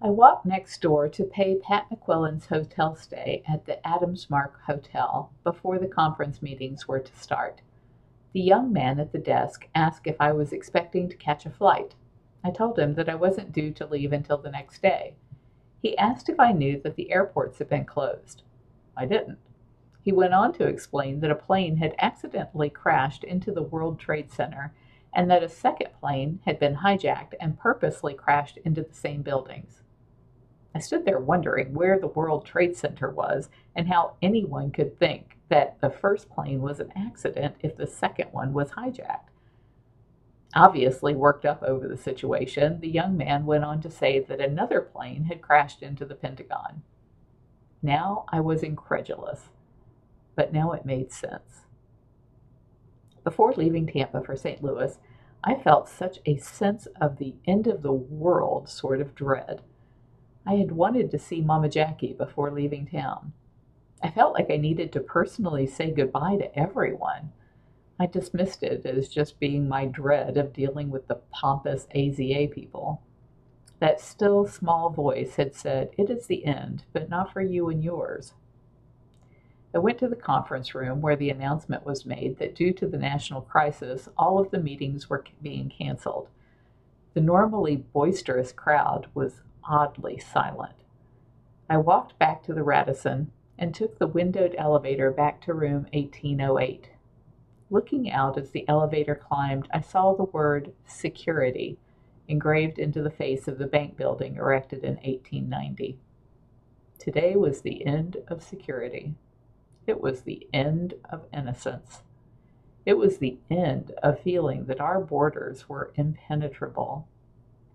I walked next door to pay Pat McQuillan's hotel stay at the Adams Mark Hotel before the conference meetings were to start. The young man at the desk asked if I was expecting to catch a flight. I told him that I wasn't due to leave until the next day. He asked if I knew that the airports had been closed. I didn't. He went on to explain that a plane had accidentally crashed into the World Trade Center and that a second plane had been hijacked and purposely crashed into the same buildings. I stood there wondering where the World Trade Center was and how anyone could think that the first plane was an accident if the second one was hijacked. Obviously worked up over the situation, the young man went on to say that another plane had crashed into the Pentagon. Now I was incredulous, but now it made sense. Before leaving Tampa for St. Louis, I felt such a sense of the end of the world sort of dread. I had wanted to see Mama Jackie before leaving town. I felt like I needed to personally say goodbye to everyone. I dismissed it as just being my dread of dealing with the pompous AZA people. That still small voice had said, It is the end, but not for you and yours. I went to the conference room where the announcement was made that due to the national crisis, all of the meetings were being canceled. The normally boisterous crowd was oddly silent. I walked back to the Radisson and took the windowed elevator back to room 1808. Looking out as the elevator climbed, I saw the word security engraved into the face of the bank building erected in 1890. Today was the end of security. It was the end of innocence. It was the end of feeling that our borders were impenetrable.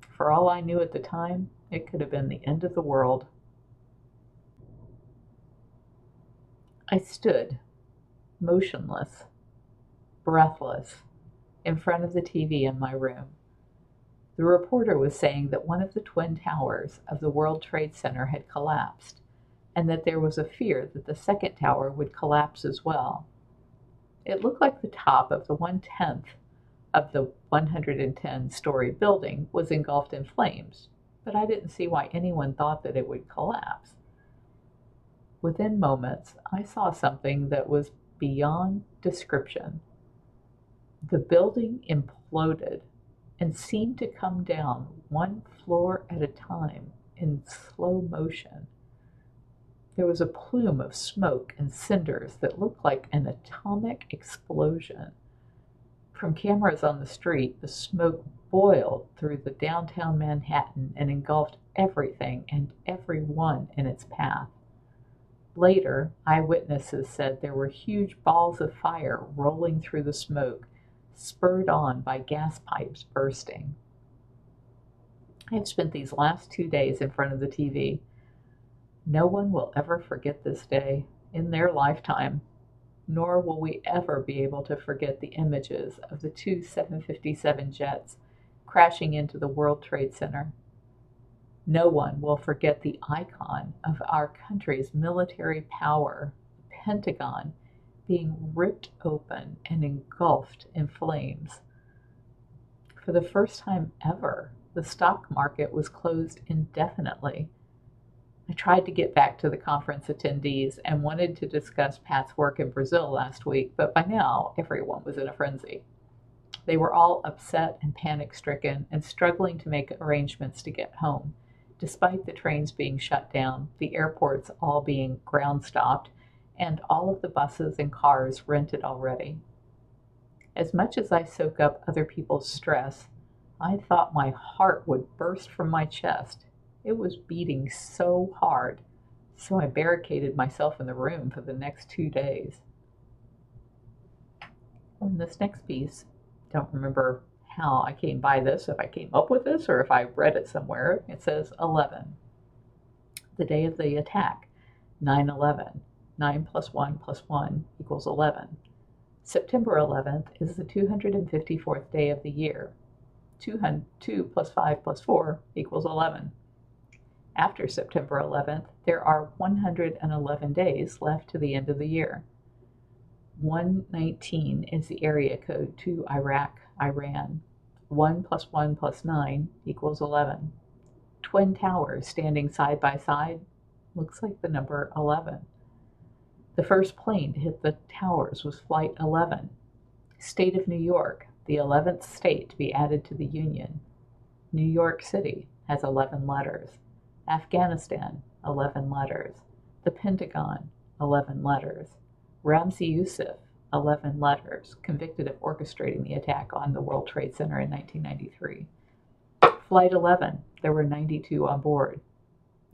For all I knew at the time, it could have been the end of the world. I stood, motionless, breathless, in front of the TV in my room. The reporter was saying that one of the twin towers of the World Trade Center had collapsed, and that there was a fear that the second tower would collapse as well. It looked like the top of the one tenth of the 110 story building was engulfed in flames, but I didn't see why anyone thought that it would collapse. Within moments, I saw something that was beyond description. The building imploded and seemed to come down one floor at a time in slow motion. There was a plume of smoke and cinders that looked like an atomic explosion. From cameras on the street, the smoke boiled through the downtown Manhattan and engulfed everything and everyone in its path. Later, eyewitnesses said there were huge balls of fire rolling through the smoke, spurred on by gas pipes bursting. I have spent these last two days in front of the TV. No one will ever forget this day in their lifetime nor will we ever be able to forget the images of the two 757 jets crashing into the World Trade Center. No one will forget the icon of our country's military power, the Pentagon, being ripped open and engulfed in flames. For the first time ever, the stock market was closed indefinitely I tried to get back to the conference attendees and wanted to discuss Pat's work in Brazil last week, but by now everyone was in a frenzy. They were all upset and panic stricken and struggling to make arrangements to get home, despite the trains being shut down, the airports all being ground stopped, and all of the buses and cars rented already. As much as I soak up other people's stress, I thought my heart would burst from my chest it was beating so hard, so I barricaded myself in the room for the next two days. And this next piece, don't remember how I came by this, if I came up with this or if I read it somewhere. It says 11. The day of the attack, 9 11. 9 plus 1 plus 1 equals 11. September 11th is the 254th day of the year. 2 plus 5 plus 4 equals 11. After September 11th, there are 111 days left to the end of the year. 119 is the area code to Iraq, Iran. 1 plus 1 plus 9 equals 11. Twin towers standing side by side looks like the number 11. The first plane to hit the towers was Flight 11. State of New York, the 11th state to be added to the Union. New York City has 11 letters. Afghanistan, 11 letters. The Pentagon, 11 letters. Ramzi Yousef, 11 letters, convicted of orchestrating the attack on the World Trade Center in 1993. Flight 11, there were 92 on board.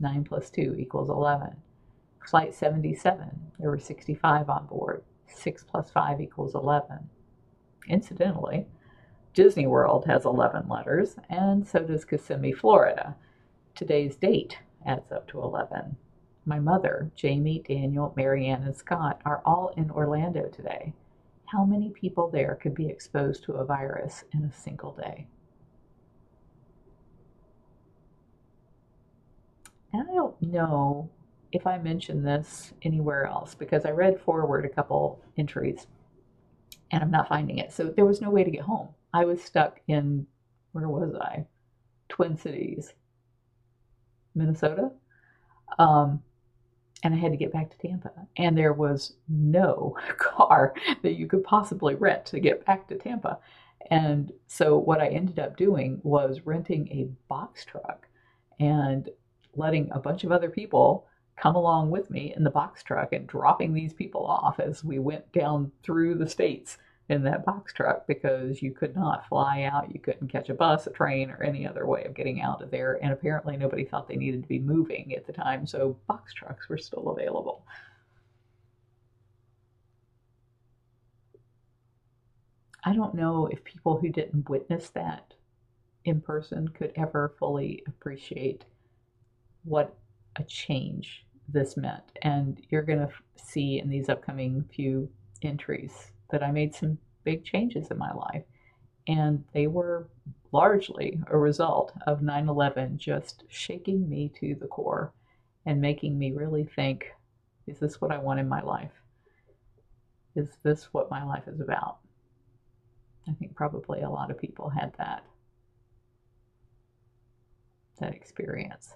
9 plus 2 equals 11. Flight 77, there were 65 on board. 6 plus 5 equals 11. Incidentally, Disney World has 11 letters, and so does Kissimmee, Florida. Today's date adds up to 11. My mother, Jamie, Daniel, Marianne, and Scott are all in Orlando today. How many people there could be exposed to a virus in a single day? And I don't know if I mentioned this anywhere else because I read forward a couple entries and I'm not finding it. So there was no way to get home. I was stuck in, where was I? Twin Cities, Minnesota. Um, and I had to get back to Tampa. And there was no car that you could possibly rent to get back to Tampa. And so what I ended up doing was renting a box truck and letting a bunch of other people come along with me in the box truck and dropping these people off as we went down through the states in that box truck because you could not fly out, you couldn't catch a bus, a train, or any other way of getting out of there. And apparently, nobody thought they needed to be moving at the time, so box trucks were still available. I don't know if people who didn't witness that in person could ever fully appreciate what a change this meant. And you're going to see in these upcoming few entries that I made some big changes in my life. And they were largely a result of 9 11 just shaking me to the core and making me really think is this what I want in my life? Is this what my life is about? I think probably a lot of people had that that experience.